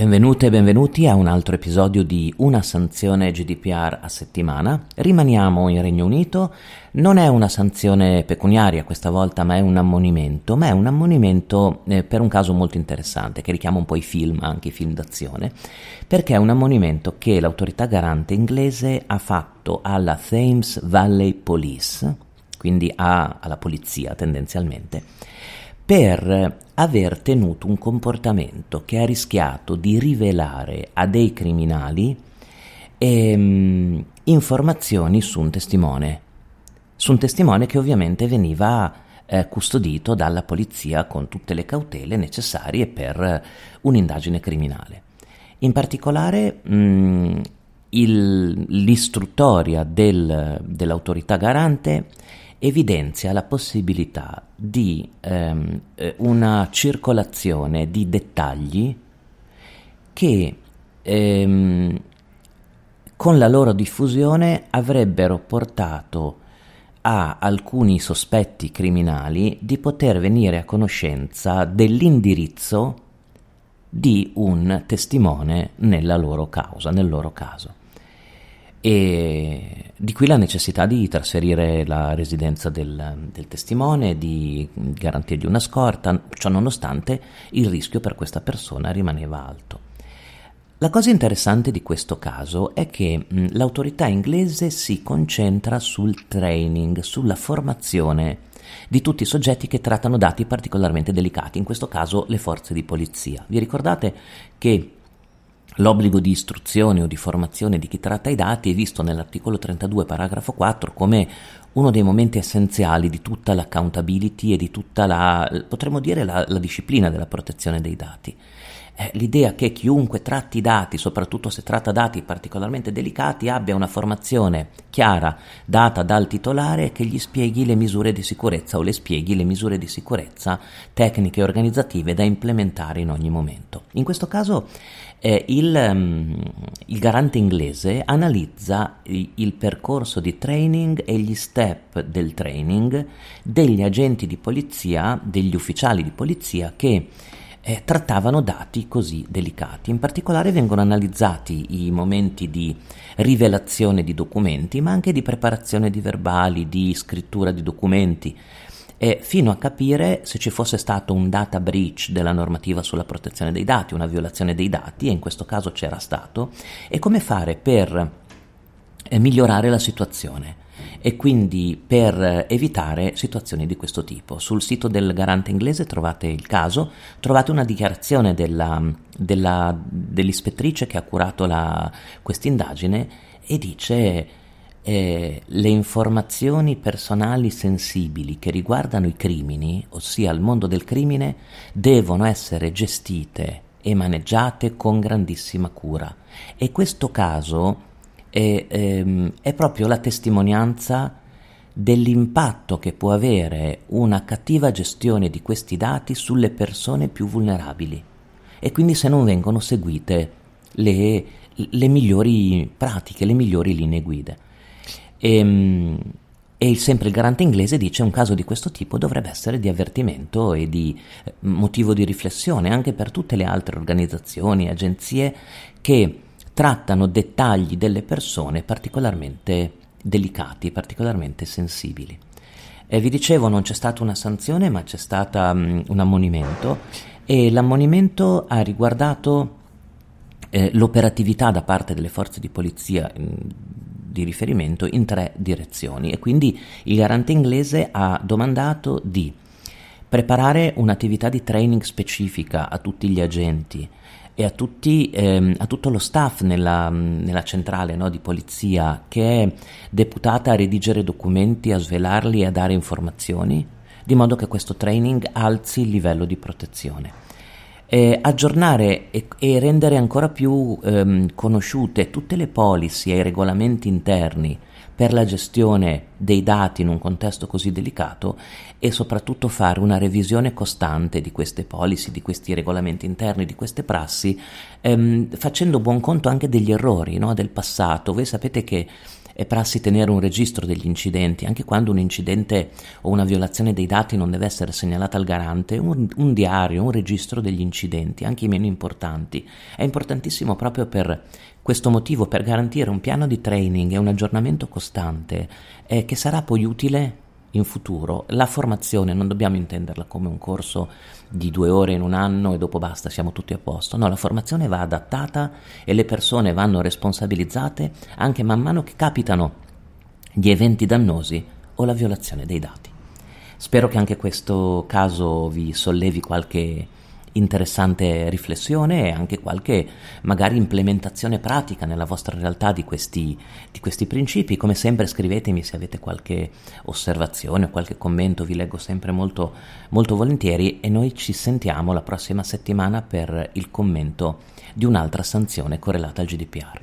Benvenute e benvenuti a un altro episodio di Una sanzione GDPR a settimana. Rimaniamo in Regno Unito, non è una sanzione pecuniaria questa volta, ma è un ammonimento, ma è un ammonimento eh, per un caso molto interessante che richiama un po' i film, anche i film d'azione, perché è un ammonimento che l'autorità garante inglese ha fatto alla Thames Valley Police, quindi a, alla polizia tendenzialmente, per aver tenuto un comportamento che ha rischiato di rivelare a dei criminali ehm, informazioni su un testimone, su un testimone che ovviamente veniva eh, custodito dalla polizia con tutte le cautele necessarie per un'indagine criminale. In particolare mh, il, l'istruttoria del, dell'autorità garante evidenzia la possibilità di ehm, eh, una circolazione di dettagli che ehm, con la loro diffusione avrebbero portato a alcuni sospetti criminali di poter venire a conoscenza dell'indirizzo di un testimone nella loro causa, nel loro caso e di qui la necessità di trasferire la residenza del, del, testimone, di garantirgli una scorta, ciò nonostante il rischio per questa persona rimaneva alto. La cosa interessante di questo caso è che mh, l'autorità inglese si concentra sul training, sulla formazione di tutti i soggetti che trattano dati particolarmente delicati, in questo caso le forze di polizia. Vi ricordate che L'obbligo di istruzione o di formazione di chi tratta i dati è visto nell'articolo 32, paragrafo 4, come uno dei momenti essenziali di tutta l'accountability e di tutta la, potremmo dire, la, la disciplina della protezione dei dati. Eh, l'idea che chiunque tratti i dati, soprattutto se tratta dati particolarmente delicati, abbia una formazione chiara data dal titolare che gli spieghi le misure di sicurezza o le spieghi le misure di sicurezza tecniche e organizzative da implementare in ogni momento. In questo caso eh, il, um, il, garante inglese analizza il, il, percorso di training e gli step del training degli agenti di polizia, degli ufficiali di polizia che eh, trattavano dati così delicati. In particolare vengono analizzati i momenti di rivelazione di documenti, ma anche di preparazione di verbali, di scrittura di documenti, eh, fino a capire se ci fosse stato un data breach della normativa sulla protezione dei dati, una violazione dei dati, e in questo caso c'era stato, e come fare per eh, migliorare la situazione e quindi per evitare situazioni di questo tipo. Sul sito del garante inglese trovate il caso, trovate una dichiarazione della, della, dell'ispettrice che ha curato questa indagine e dice eh, le informazioni personali sensibili che riguardano i crimini, ossia il mondo del crimine, devono essere gestite e maneggiate con grandissima cura. E questo caso è, ehm, è proprio la testimonianza dell'impatto che può avere una cattiva gestione di questi dati sulle persone più vulnerabili e quindi se non vengono seguite le, le migliori pratiche, le migliori linee guida. E, ehm, e sempre il garante inglese dice un caso di questo tipo dovrebbe essere di avvertimento e di eh, motivo di riflessione anche per tutte le altre organizzazioni, agenzie che trattano dettagli delle persone particolarmente delicati, particolarmente sensibili. E vi dicevo, non c'è stata una sanzione, ma c'è stato um, un ammonimento e l'ammonimento ha riguardato eh, l'operatività da parte delle forze di polizia mh, di riferimento in tre direzioni e quindi il garante inglese ha domandato di preparare un'attività di training specifica a tutti gli agenti e a, tutti, ehm, a tutto lo staff nella, nella centrale no, di polizia che è deputata a redigere documenti, a svelarli e a dare informazioni, di modo che questo training alzi il livello di protezione. Eh, aggiornare e, e, rendere ancora più ehm, conosciute tutte le policy e i regolamenti interni per la gestione dei dati in un contesto così delicato e soprattutto fare una revisione costante di queste policy, di questi regolamenti interni, di queste prassi, ehm, facendo buon conto anche degli errori no, del passato. Voi sapete che è prassi tenere un registro degli incidenti, anche quando un incidente o una violazione dei dati non deve essere segnalata al garante, un, un diario, un registro degli incidenti, anche i meno importanti. È importantissimo proprio per questo motivo, per garantire un piano di training e un aggiornamento costante eh, che sarà poi utile in futuro. La formazione non dobbiamo intenderla come un corso di due ore in un anno e dopo basta, siamo tutti a posto. No, la formazione va adattata e le persone vanno responsabilizzate anche man mano che capitano gli eventi dannosi o la violazione dei dati. Spero che anche questo caso vi sollevi qualche interessante riflessione e anche qualche magari implementazione pratica nella vostra realtà di questi, di questi principi. Come sempre scrivetemi se avete qualche osservazione o qualche commento, vi leggo sempre molto, molto volentieri e noi ci sentiamo la prossima settimana per il commento di un'altra sanzione correlata al GDPR.